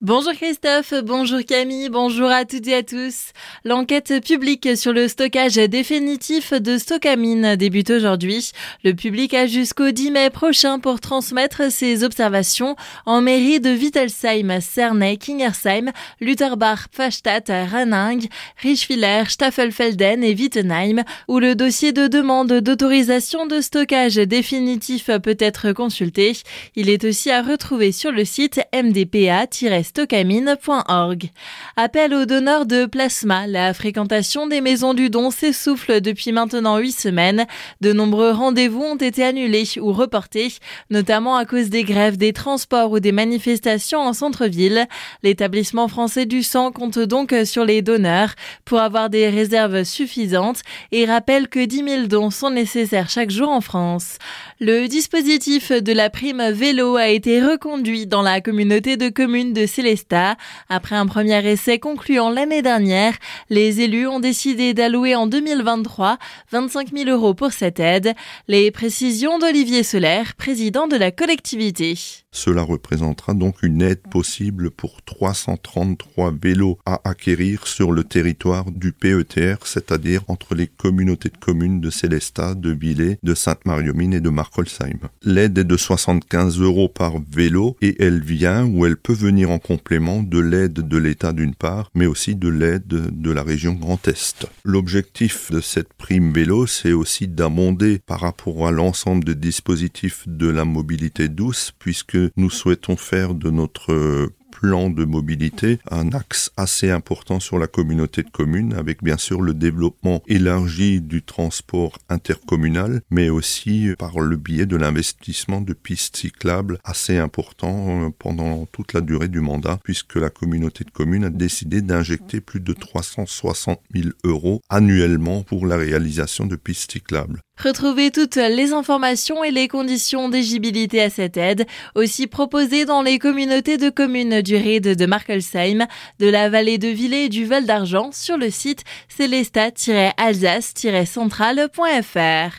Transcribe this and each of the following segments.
Bonjour Christophe, bonjour Camille, bonjour à toutes et à tous. L'enquête publique sur le stockage définitif de Stockamine débute aujourd'hui. Le public a jusqu'au 10 mai prochain pour transmettre ses observations en mairie de Wittelsheim, Cernay, Kingersheim, Lutherbach, Pfastatt, Ranning, Richwiller, Staffelfelden et Wittenheim, où le dossier de demande d'autorisation de stockage définitif peut être consulté. Il est aussi à retrouver sur le site mdpa stocamine.org. Appel aux donneurs de plasma. La fréquentation des maisons du don s'essouffle depuis maintenant huit semaines. De nombreux rendez-vous ont été annulés ou reportés, notamment à cause des grèves des transports ou des manifestations en centre-ville. L'établissement français du sang compte donc sur les donneurs pour avoir des réserves suffisantes et rappelle que 10 000 dons sont nécessaires chaque jour en France. Le dispositif de la prime vélo a été reconduit dans la communauté de communes de Célestat. Après un premier essai concluant l'année dernière, les élus ont décidé d'allouer en 2023 25 000 euros pour cette aide. Les précisions d'Olivier Solaire, président de la collectivité. Cela représentera donc une aide possible pour 333 vélos à acquérir sur le territoire du PETR, c'est-à-dire entre les communautés de communes de Célestat, de Villers, de Sainte-Mariomine et de Markolsheim. L'aide est de 75 euros par vélo et elle vient ou elle peut venir en complément de l'aide de l'État d'une part, mais aussi de l'aide de la région Grand Est. L'objectif de cette prime vélo, c'est aussi d'amender par rapport à l'ensemble des dispositifs de la mobilité douce, puisque nous souhaitons faire de notre plan de mobilité, un axe assez important sur la communauté de communes, avec bien sûr le développement élargi du transport intercommunal, mais aussi par le biais de l'investissement de pistes cyclables assez important euh, pendant toute la durée du mandat, puisque la communauté de communes a décidé d'injecter plus de 360 000 euros annuellement pour la réalisation de pistes cyclables. Retrouvez toutes les informations et les conditions d'éligibilité à cette aide, aussi proposées dans les communautés de communes du RID de Markelsheim, de la vallée de Villers et du Val d'Argent sur le site célestat-alsace-centrale.fr.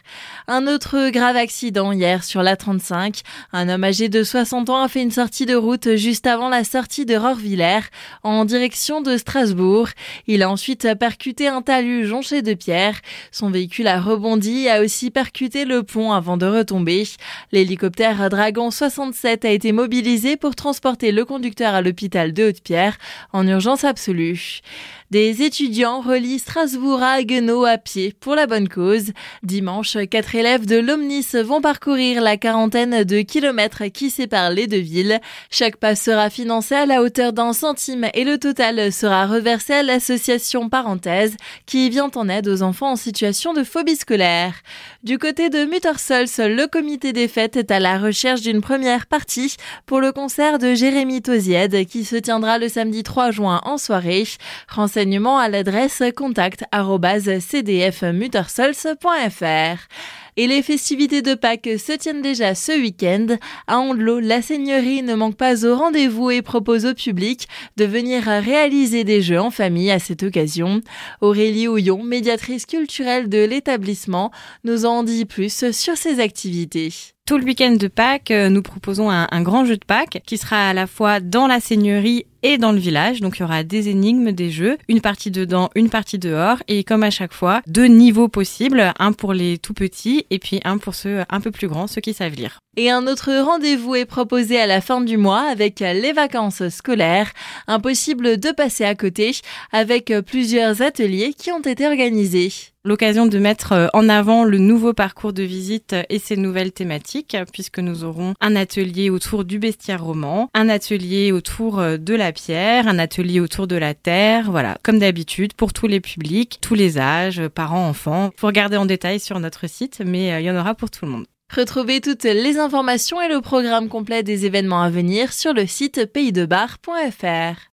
Un autre grave accident hier sur la 35. Un homme âgé de 60 ans a fait une sortie de route juste avant la sortie de Rorvillers en direction de Strasbourg. Il a ensuite percuté un talus jonché de pierres. Son véhicule a rebondi et percuté le pont avant de retomber. L'hélicoptère Dragon 67 a été mobilisé pour transporter le conducteur à l'hôpital de Haute-Pierre en urgence absolue. Des étudiants relient Strasbourg à Haguenau à pied pour la bonne cause. Dimanche, quatre élèves de l'Omnis vont parcourir la quarantaine de kilomètres qui séparent les deux villes. Chaque pas sera financé à la hauteur d'un centime et le total sera reversé à l'association Parenthèse qui vient en aide aux enfants en situation de phobie scolaire. Du côté de Muttersols, le comité des fêtes est à la recherche d'une première partie pour le concert de Jérémy Tozied qui se tiendra le samedi 3 juin en soirée à l'adresse contact.cdfmuttersols.fr. Et les festivités de Pâques se tiennent déjà ce week-end. À Ondelot, la Seigneurie ne manque pas au rendez-vous et propose au public de venir réaliser des jeux en famille à cette occasion. Aurélie Houillon, médiatrice culturelle de l'établissement, nous en dit plus sur ces activités. Tout le week-end de Pâques, euh, nous proposons un, un, grand jeu de Pâques qui sera à la fois dans la seigneurie et dans le village. Donc il y aura des énigmes, des jeux, une partie dedans, une partie dehors et comme à chaque fois, deux niveaux possibles, un pour les tout petits et puis un pour ceux un peu plus grands, ceux qui savent lire. Et un autre rendez-vous est proposé à la fin du mois avec les vacances scolaires. Impossible de passer à côté avec plusieurs ateliers qui ont été organisés l'occasion de mettre en avant le nouveau parcours de visite et ses nouvelles thématiques, puisque nous aurons un atelier autour du bestiaire roman, un atelier autour de la pierre, un atelier autour de la terre, voilà, comme d'habitude, pour tous les publics, tous les âges, parents, enfants. Faut regarder en détail sur notre site, mais il y en aura pour tout le monde. Retrouvez toutes les informations et le programme complet des événements à venir sur le site paysdebar.fr.